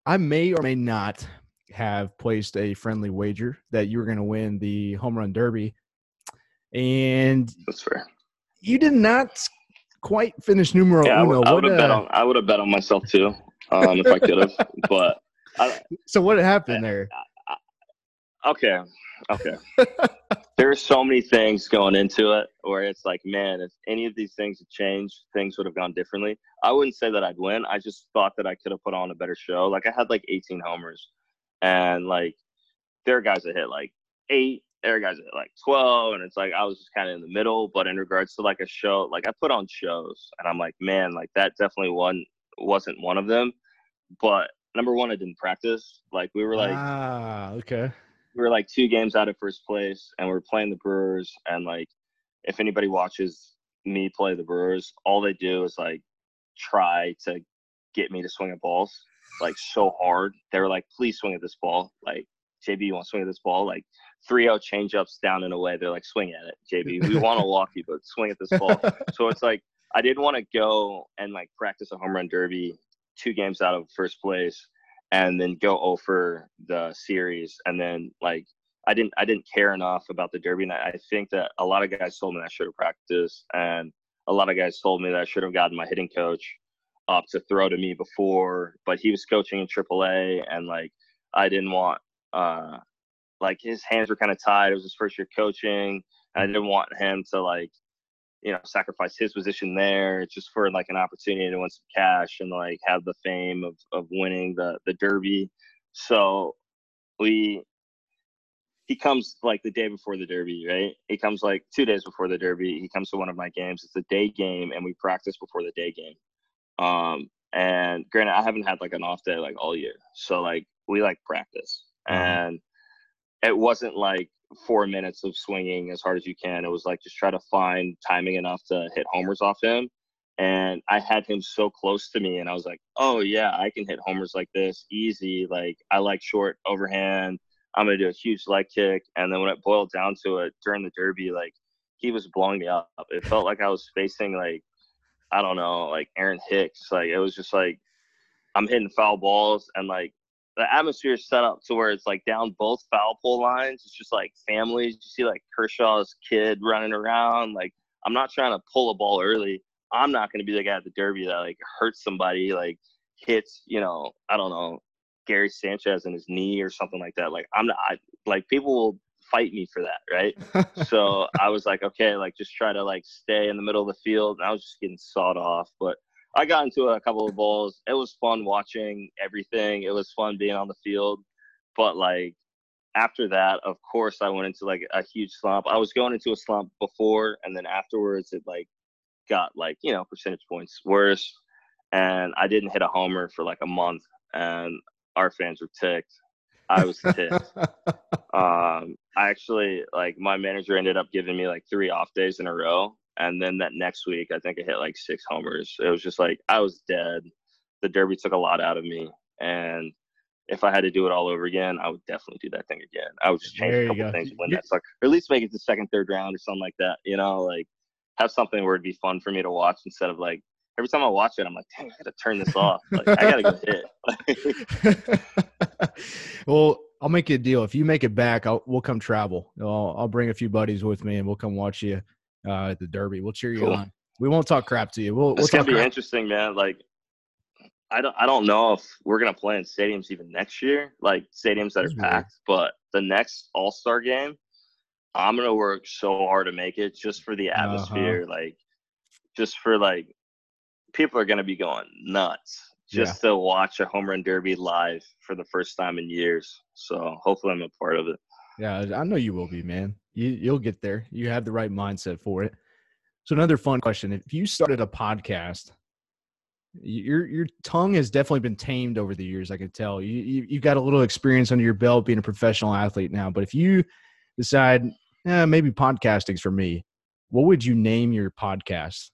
i may or may not have placed a friendly wager that you were going to win the home run derby. And that's fair. You did not quite finish numero yeah, uno. I would, have bet uh, on I would have bet on myself too, um, if I could have. [laughs] But I, so what happened there? I, I, okay, okay. [laughs] There's so many things going into it where it's like, man, if any of these things had changed, things would have gone differently. I wouldn't say that I'd win. I just thought that I could have put on a better show. Like I had like 18 homers, and like there are guys that hit like eight, there guys at like 12 and it's like i was just kind of in the middle but in regards to like a show like i put on shows and i'm like man like that definitely one wasn't one of them. But number one i didn't practice. Like we were like ah okay. we were like two games out of first place and we are playing the brewers and like if anybody watches me play the brewers all they do is like try to get me to swing at balls like so hard. They were like please swing at this ball. Like jb you want to swing at this ball? Like 3-0 changeups down and away. They're like, swing at it, JB. We want to walk you, but swing at this ball. [laughs] so it's like I didn't want to go and like practice a home run derby two games out of first place and then go over the series and then like I didn't I didn't care enough about the Derby, and I, I think that a lot of guys told me I should have practiced, and a lot of guys told me that I should have gotten my hitting coach up to throw to me before, but he was coaching in AAA, and like I didn't want uh like his hands were kind of tied. It was his first year coaching, I didn't want him to like you know sacrifice his position there just for like an opportunity to win some cash and like have the fame of of winning the the Derby. So we he comes like the day before the derby, right? He comes like two days before the derby. He comes to one of my games. It's a day game, and we practice before the day game. Um, and granted, I haven't had like an off day like all year, so like we like practice, mm-hmm. and it wasn't like four minutes of swinging as hard as you can. It was like just try to find timing enough to hit homers off him. And I had him so close to me, and I was like, "Oh yeah, I can hit homers like this easy. Like I like short overhand." I'm gonna do a huge leg kick. And then when it boiled down to it during the derby, like he was blowing me up. It felt like I was facing like I don't know, like Aaron Hicks. Like it was just like I'm hitting foul balls and like the atmosphere is set up to where it's like down both foul pole lines. It's just like families. You see like Kershaw's kid running around. Like I'm not trying to pull a ball early. I'm not going to be the guy at the derby that like hurts somebody, like hits, you know, I don't know, Gary Sanchez in his knee or something like that. Like I'm not I, like people will fight me for that, right? [laughs] so I was like, okay, like just try to like stay in the middle of the field. And I was just getting sawed off, but I got into a couple of balls. It was fun watching everything. It was fun being on the field, but like after that, of course, I went into like a huge slump. I was going into a slump before, and then afterwards, it like got like you know percentage points worse, and I didn't hit a homer for like a month, and our fans were ticked. I was ticked. [laughs] um, I actually like my manager ended up giving me like three off days in a row, and then that next week I think I hit like six homers. It was just like I was dead. The Derby took a lot out of me, and if I had to do it all over again, I would definitely do that thing again. I would just change a couple things, win that sucker, or at least make it to second, third round or something like that. You know, like have something where it'd be fun for me to watch instead of like every time I watch it, I'm like, dang, I gotta turn this off. Like, I gotta go hit. [laughs] well, I'll make you a deal. If you make it back, I'll, we'll come travel. I'll, I'll bring a few buddies with me, and we'll come watch you uh, at the Derby. We'll cheer you cool. on. We won't talk crap to you. We'll. It's we'll gonna be crap. interesting, man. Like, I don't. I don't know if we're gonna play in stadiums even next year, like stadiums that are packed. But the next All Star game, I'm gonna work so hard to make it just for the uh-huh. atmosphere, uh-huh. like, just for like people are to be going nuts just yeah. to watch a home run derby live for the first time in years. So hopefully I'm a part of it. Yeah, I know you will be, man. You you'll get there. You have the right mindset for it. So another fun question: If you started a podcast, your your tongue has definitely been tamed over the years. I could tell you, you you got a little experience under your belt being a professional athlete now. But if you decide, eh, maybe podcasting's for me, what would you name your podcast?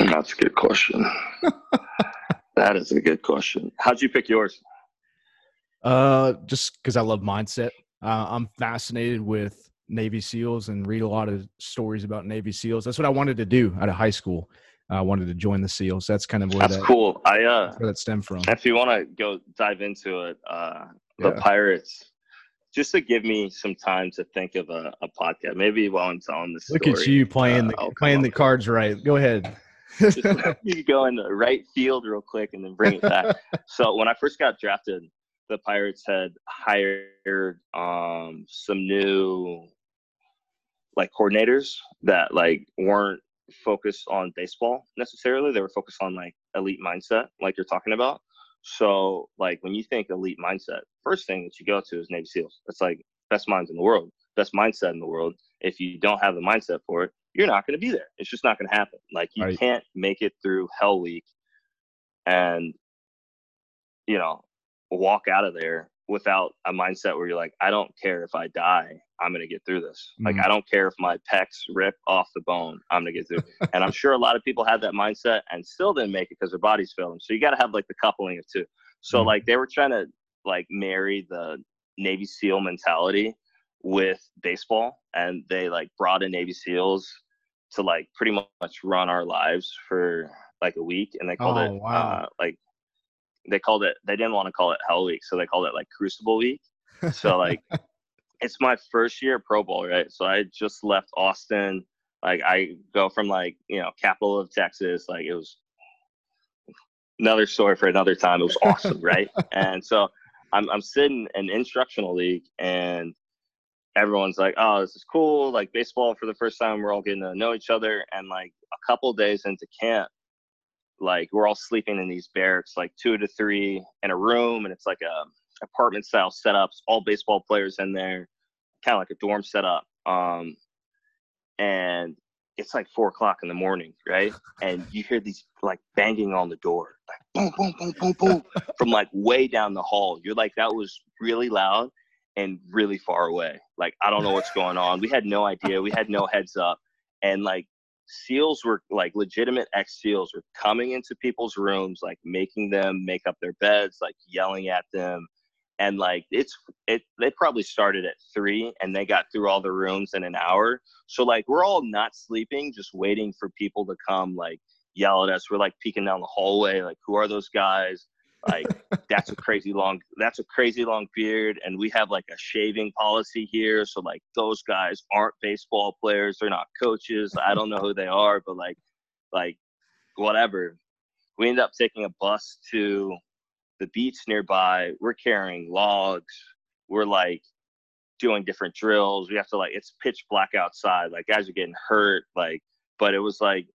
That's a good question. [laughs] that is a good question. How'd you pick yours? Uh, just because I love mindset. Uh, I'm fascinated with Navy SEALs and read a lot of stories about Navy SEALs. That's what I wanted to do out of high school. I wanted to join the SEALs. That's kind of where that's that, cool. I uh, where that stemmed from. If you want to go dive into it, uh, the yeah. Pirates just to give me some time to think of a, a podcast. Maybe while I'm telling this. Look at you playing uh, the playing the cards right. Go ahead. you go in the right field real quick and then bring it back. [laughs] so when I first got drafted, the Pirates had hired um, some new like coordinators that like weren't focused on baseball necessarily. They were focused on like elite mindset, like you're talking about. So like when you think elite mindset, first thing that you go to is Navy SEALs. It's like best minds in the world, best mindset in the world. If you don't have the mindset for it, you're not going to be there. It's just not going to happen. Like you right. can't make it through Hell Week and you know walk out of there without a mindset where you're like, I don't care if I die, I'm gonna get through this. Mm-hmm. Like I don't care if my pecs rip off the bone, I'm gonna get through. and I'm sure a lot of people had that mindset and still didn't make it because their bodies failed them. So you got to have like the coupling of two. So mm-hmm. like they were trying to like marry the Navy SEAL mentality with baseball, and they like brought in Navy SEALs to like pretty much run our lives for like a week, and they called oh, it wow. uh, like they called it they didn't want to call it Hell Week, so they called it like Crucible Week. So like [laughs] it's my first year pro ball, right? So I just left Austin. Like I go from like you know capital of Texas. Like it was another story for another time. It was awesome, [laughs] right? And so I'm I'm sitting in instructional league and everyone's like, oh, this is cool. Like baseball for the first time, we're all getting to know each other. And like a couple days into camp, like we're all sleeping in these barracks, like two to three in a room, and it's like a apartment style setups, all baseball players in there, kind of like a dorm setup. Um, and it's like four o'clock in the morning, right? And you hear these like banging on the door, like boom, boom, boom, boom, boom, [laughs] from like way down the hall. You're like, that was really loud and really far away. Like, I don't know what's going on. We had no idea. We had no heads up. And like, seals were like legitimate ex seals were coming into people's rooms, like making them make up their beds, like yelling at them. And like, it's, it, they probably started at three and they got through all the rooms in an hour. So like, we're all not sleeping, just waiting for people to come, like, yell at us. We're like peeking down the hallway, like, who are those guys? Like that's a crazy long that's a crazy long beard and we have like a shaving policy here so like those guys aren't baseball players they're not coaches i don't know who they are but like like whatever. We end up taking a bus to the beach nearby we're carrying logs we're like doing different drills we have to like it's pitch black outside like guys are getting hurt like but it was like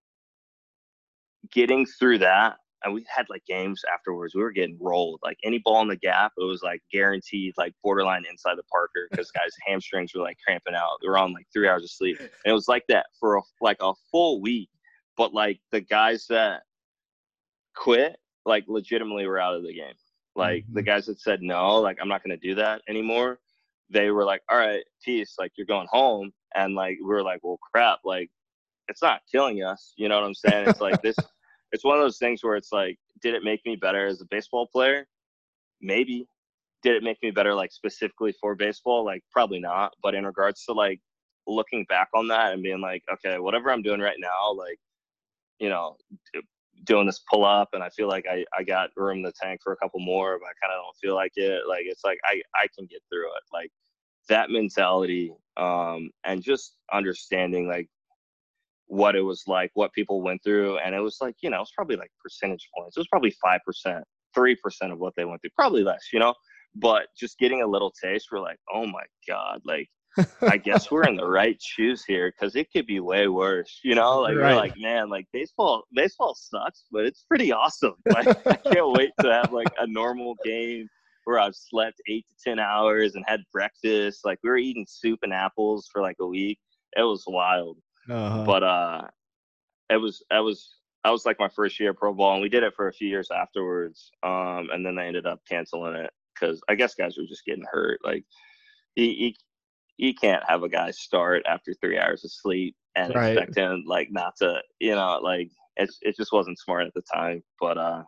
getting through that and we had like games afterwards. We were getting rolled. Like any ball in the gap, it was like guaranteed, like borderline inside the Parker because guys' hamstrings were like cramping out. They were on like three hours of sleep, [laughs] and it was like that for a, like a full week. But like the guys that quit, like legitimately were out of the game. Like mm-hmm. the guys that said no, like I'm not going to do that anymore. They were like, all right, peace. Like you're going home, and like we were like, well, crap. Like it's not killing us. You know what I'm saying? It's like this it's one of those things where it's like, did it make me better as a baseball player? Maybe. Did it make me better, like specifically for baseball? Like, probably not. But in regards to like looking back on that and being like, okay, whatever I'm doing right now, like, you know, doing this pull up and I feel like I, I got room in the tank for a couple more, but I kind of don't feel like it. Like, it's like, I, I can get through it. Like, that mentality um, and just understanding like what it was like, what people went through, and it was like you know it was probably like percentage points. It was probably five percent, three percent of what they went through, probably less, you know. But just getting a little taste, we're like, oh my god, like I guess we're in the [laughs] right shoes here because it could be way worse, you know. Like right. we're like, man, like baseball, baseball sucks, but it's pretty awesome. [laughs] Like I can't wait to have like a normal game where I've slept eight to ten hours and had breakfast. Like we were eating soup and apples for like a week. It was wild. Uh-huh. But uh, it was it was I was like my first year pro ball, and we did it for a few years afterwards. Um, and then they ended up canceling it because I guess guys were just getting hurt. Like, you, you, can't have a guy start after three hours of sleep and right. expect him like not to, you know, like it it just wasn't smart at the time. But uh,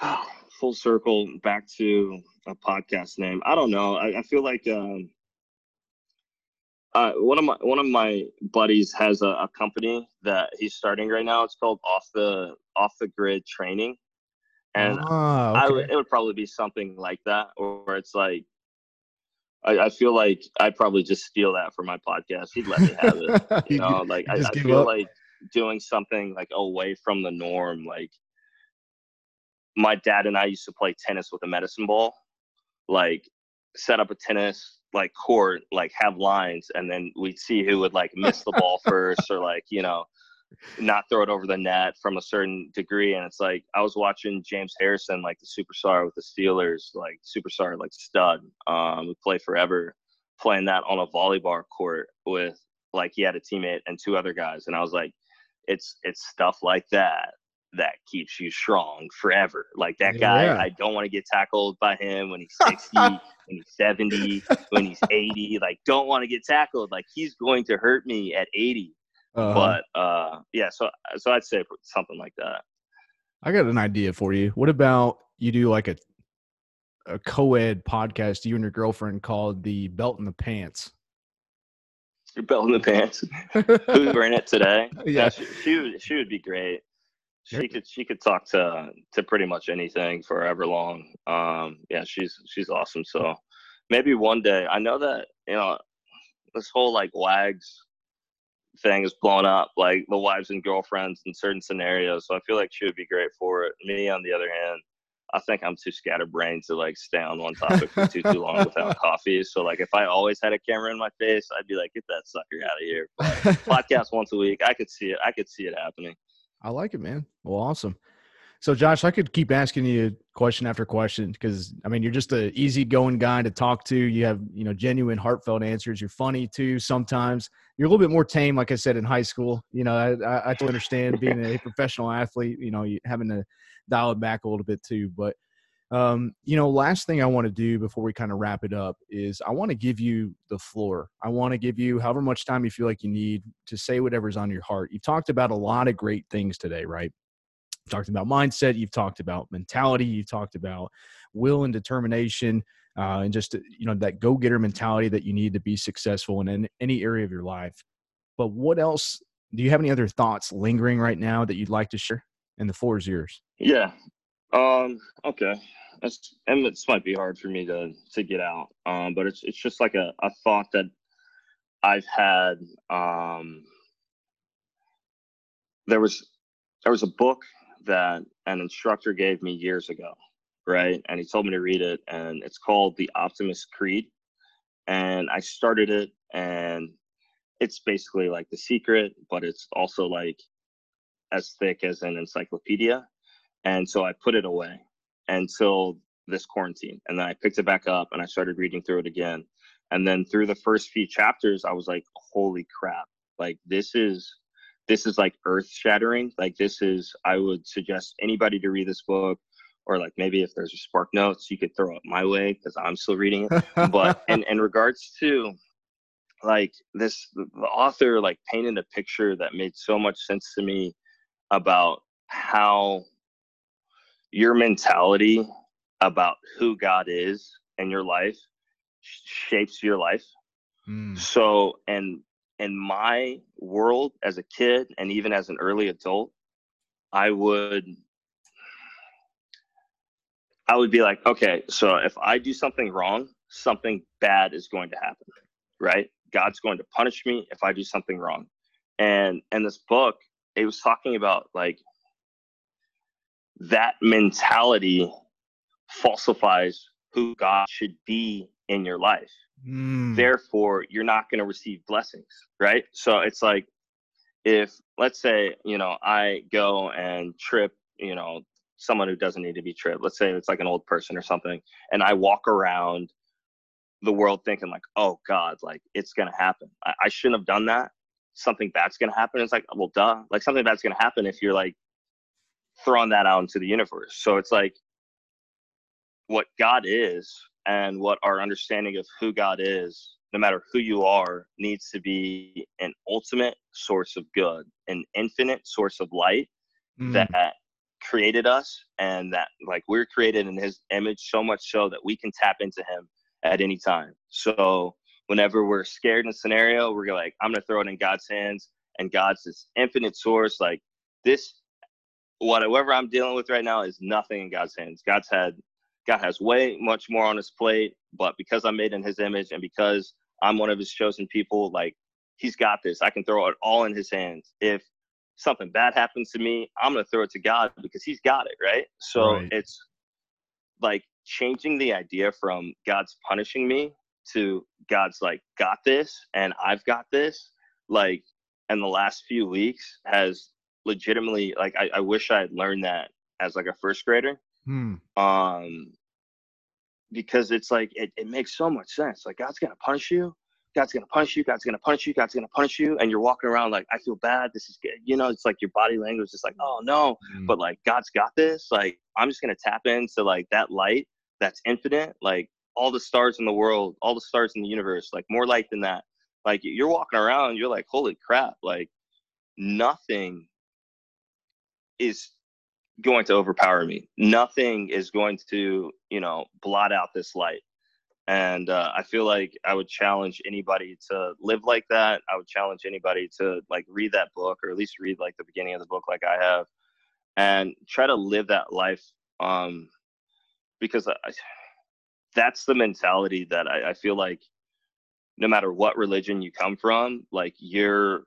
[sighs] full circle back to a podcast name. I don't know. I, I feel like um, uh, one of my one of my buddies has a, a, company that he's starting right now. It's called Off the Off the Grid Training, and oh, okay. I it would probably be something like that, or it's like I, I, feel like I'd probably just steal that for my podcast. He'd let me have it. [laughs] You know, like I, I feel up. like doing something like away from the norm. Like my dad and I used to play tennis with a medicine ball. Like set up a tennis like court, like have lines, and then we'd see who would like miss the ball [laughs] first, or like you know, not throw it over the net from a certain degree. And it's like I was watching James Harrison, like the superstar with the Steelers, like superstar, like stud, um, who play forever, playing that on a volleyball court with like he had a teammate and two other guys, and I was like, it's it's stuff like that that keeps you strong forever. Like that guy, yeah. I don't want to get tackled by him when he's 60, [laughs] when he's 70, when he's 80. Like, don't want to get tackled. Like, he's going to hurt me at 80. Uh-huh. But uh, yeah, so so I'd say something like that. I got an idea for you. What about you do like a a co-ed podcast, you and your girlfriend called the Belt in the Pants? Your belt in the pants. [laughs] Who's wearing it today? Yeah, she, she, would, she would be great. She could she could talk to to pretty much anything forever long. Um, yeah, she's she's awesome. So maybe one day. I know that you know this whole like wags thing is blown up, like the wives and girlfriends in certain scenarios. So I feel like she would be great for it. Me, on the other hand, I think I'm too scatterbrained to like stay on one topic for too too long without [laughs] coffee. So like if I always had a camera in my face, I'd be like, get that sucker out of here. But [laughs] podcast once a week, I could see it. I could see it happening. I like it, man. Well, awesome. So, Josh, I could keep asking you question after question because I mean, you're just an easygoing guy to talk to. You have, you know, genuine, heartfelt answers. You're funny too. Sometimes you're a little bit more tame, like I said in high school. You know, I, I totally understand being a professional athlete. You know, you, having to dial it back a little bit too. But, um, you know, last thing I want to do before we kind of wrap it up is I want to give you the floor. I want to give you however much time you feel like you need to say whatever's on your heart. You've talked about a lot of great things today, right? You've talked about mindset. You've talked about mentality. You've talked about will and determination, uh, and just you know that go-getter mentality that you need to be successful in, any area of your life. But what else? Do you have any other thoughts lingering right now that you'd like to share? And the floor is yours. Yeah. Um. Okay. And this might be hard for me to to get out. Um. But it's it's just like a, a thought that I've had. Um. There was there was a book that an instructor gave me years ago, right? And he told me to read it, and it's called The Optimist Creed. And I started it, and it's basically like The Secret, but it's also like as thick as an encyclopedia. And so I put it away until this quarantine. And then I picked it back up and I started reading through it again. And then through the first few chapters, I was like, holy crap, like this is this is like earth shattering. Like this is, I would suggest anybody to read this book, or like maybe if there's a spark notes, you could throw it my way because I'm still reading it. but [laughs] in in regards to like this, the author like painted a picture that made so much sense to me about how your mentality about who God is in your life shapes your life. Mm. So, and in my world as a kid and even as an early adult, I would I would be like, okay, so if I do something wrong, something bad is going to happen, right? God's going to punish me if I do something wrong. And in this book, it was talking about like that mentality falsifies who God should be in your life. Mm. Therefore, you're not going to receive blessings, right? So it's like if, let's say, you know, I go and trip, you know, someone who doesn't need to be tripped. Let's say it's like an old person or something, and I walk around the world thinking like, oh God, like it's gonna happen. I, I shouldn't have done that. Something bad's gonna happen. It's like, well, duh. Like something bad's gonna happen if you're like throwing that out into the universe. So it's like what God is and what our understanding of who God is, no matter who you are, needs to be an ultimate source of good, an infinite source of light mm. that created us and that like we're created in his image so much so that we can tap into him at any time. So whenever we're scared in a scenario, we're like, I'm gonna throw it in God's hands and God's this infinite source. Like this whatever I'm dealing with right now is nothing in God's hands. God's had God has way much more on his plate, but because I'm made in his image and because I'm one of his chosen people, like he's got this. I can throw it all in his hands. If something bad happens to me, I'm going to throw it to God because he's got it, right? So right. it's like changing the idea from God's punishing me to God's like got this and I've got this like in the last few weeks has legitimately like I, I wish I had learned that as like a first grader Hmm. Um, because it's like it, it makes so much sense. Like God's gonna punish you. God's gonna punish you. God's gonna punish you. God's gonna punish you, and you're walking around like I feel bad. This is good. You know, it's like your body language is like, oh no, mm. but like God's got this. Like I'm just gonna tap into like that light that's infinite. Like all the stars in the world, all the stars in the universe, like more light than that. Like you're walking around, you're like, holy crap! Like nothing is going to overpower me. Nothing is going to, you know, blot out this light. And uh, I feel like I would challenge anybody to live like that. I would challenge anybody to like read that book or at least read like the beginning of the book, like I have, and try to live that life um, because I, that's the mentality that I, I feel like no matter what religion you come from, like your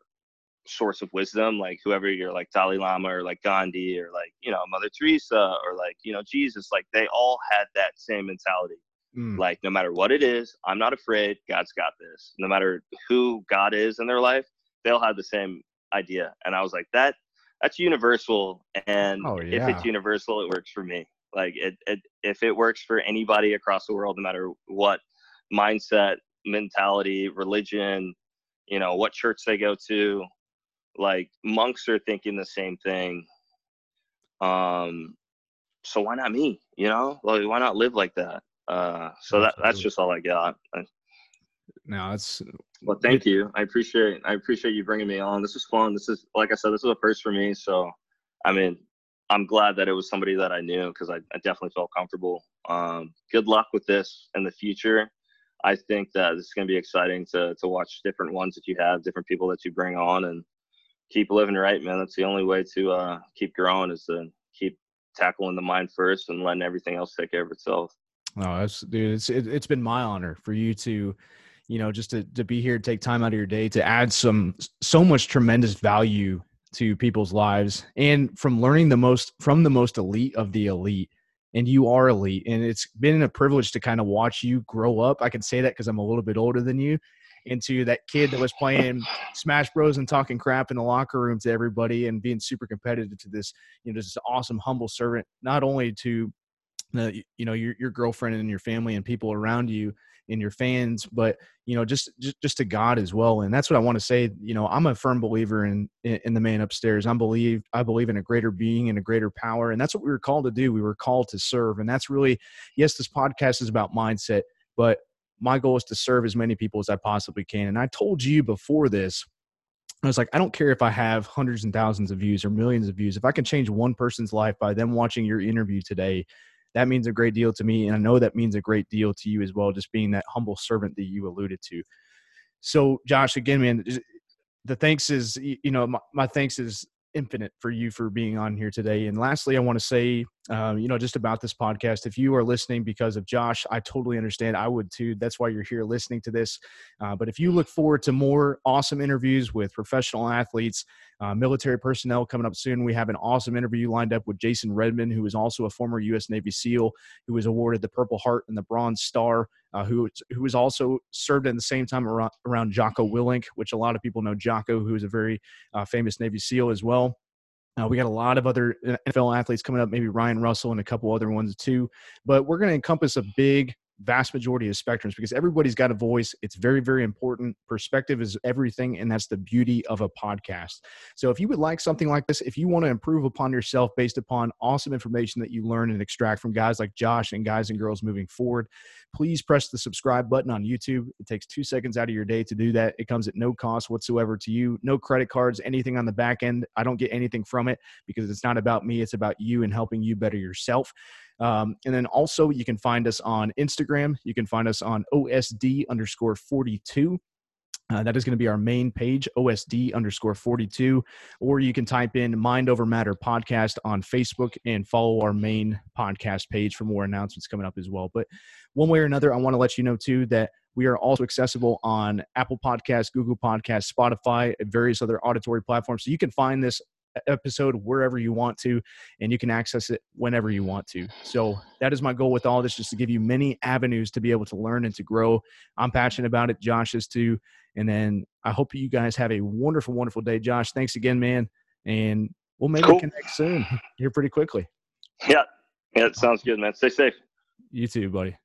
source of wisdom, like whoever you're like Dalai Lama or like Gandhi or like, you know, Mother Teresa or like, you know, Jesus, like they all had that same mentality. Mm. Like no matter what it is, I'm not afraid. God's got this. No matter who God is in their life, they'll have the same idea. And I was like, that that's universal. And oh, yeah. if it's universal, it works for me. Like it, it, if it works for anybody across the world, no matter what mindset, mentality, religion, you know, what church they go to, like monks are thinking the same thing. Um, so why not me? You know, like why not live like that? Uh, so that that's just all I got. No, it's well. Thank you. I appreciate. I appreciate you bringing me on. This is fun. This is like I said. This is a first for me. So, I mean, I'm glad that it was somebody that I knew because I, I, definitely felt comfortable. Um, good luck with this in the future. I think that this is going to be exciting to to watch different ones that you have, different people that you bring on, and keep living right, man. That's the only way to uh, keep growing is to keep tackling the mind first and letting everything else take care of itself. Oh, that's dude. It's it, it's been my honor for you to, you know, just to to be here, take time out of your day to add some so much tremendous value to people's lives, and from learning the most from the most elite of the elite. And you are elite, and it's been a privilege to kind of watch you grow up. I can say that because I'm a little bit older than you, into that kid that was playing Smash Bros and talking crap in the locker room to everybody and being super competitive to this, you know, this awesome humble servant, not only to the you know your your girlfriend and your family and people around you and your fans but you know just, just just to god as well. And that's what i want to say you know i'm a firm believer in in the man upstairs. I believe i believe in a greater being and a greater power and that's what we were called to do. We were called to serve and that's really yes this podcast is about mindset but my goal is to serve as many people as i possibly can and i told you before this I was like, I don't care if I have hundreds and thousands of views or millions of views. If I can change one person's life by them watching your interview today, that means a great deal to me. And I know that means a great deal to you as well, just being that humble servant that you alluded to. So, Josh, again, man, the thanks is, you know, my, my thanks is infinite for you for being on here today. And lastly, I want to say, um, you know, just about this podcast. If you are listening because of Josh, I totally understand. I would too. That's why you're here listening to this. Uh, but if you look forward to more awesome interviews with professional athletes, uh, military personnel coming up soon, we have an awesome interview lined up with Jason Redman, who is also a former U.S. Navy SEAL, who was awarded the Purple Heart and the Bronze Star. Uh, who who was also served at the same time around, around Jocko Willink, which a lot of people know Jocko, who is a very uh, famous Navy SEAL as well. Uh, we got a lot of other NFL athletes coming up, maybe Ryan Russell and a couple other ones too. But we're going to encompass a big vast majority of spectrums because everybody's got a voice. It's very, very important. Perspective is everything, and that's the beauty of a podcast. So, if you would like something like this, if you want to improve upon yourself based upon awesome information that you learn and extract from guys like Josh and guys and girls moving forward, please press the subscribe button on YouTube. It takes two seconds out of your day to do that. It comes at no cost whatsoever to you, no credit cards, anything on the back end. I don't get anything from it because it's not about me, it's about you and helping you better yourself. Um, and then also, you can find us on Instagram. You can find us on OSD underscore 42. Uh, that is going to be our main page, OSD underscore 42. Or you can type in Mind Over Matter podcast on Facebook and follow our main podcast page for more announcements coming up as well. But one way or another, I want to let you know too that we are also accessible on Apple Podcasts, Google Podcasts, Spotify, and various other auditory platforms. So you can find this episode wherever you want to, and you can access it whenever you want to. So that is my goal with all this, just to give you many avenues to be able to learn and to grow. I'm passionate about it. Josh is too. And then I hope you guys have a wonderful, wonderful day. Josh, thanks again, man. And we'll maybe cool. connect soon [laughs] here pretty quickly. Yeah. Yeah, it sounds good, man. Stay safe. You too, buddy.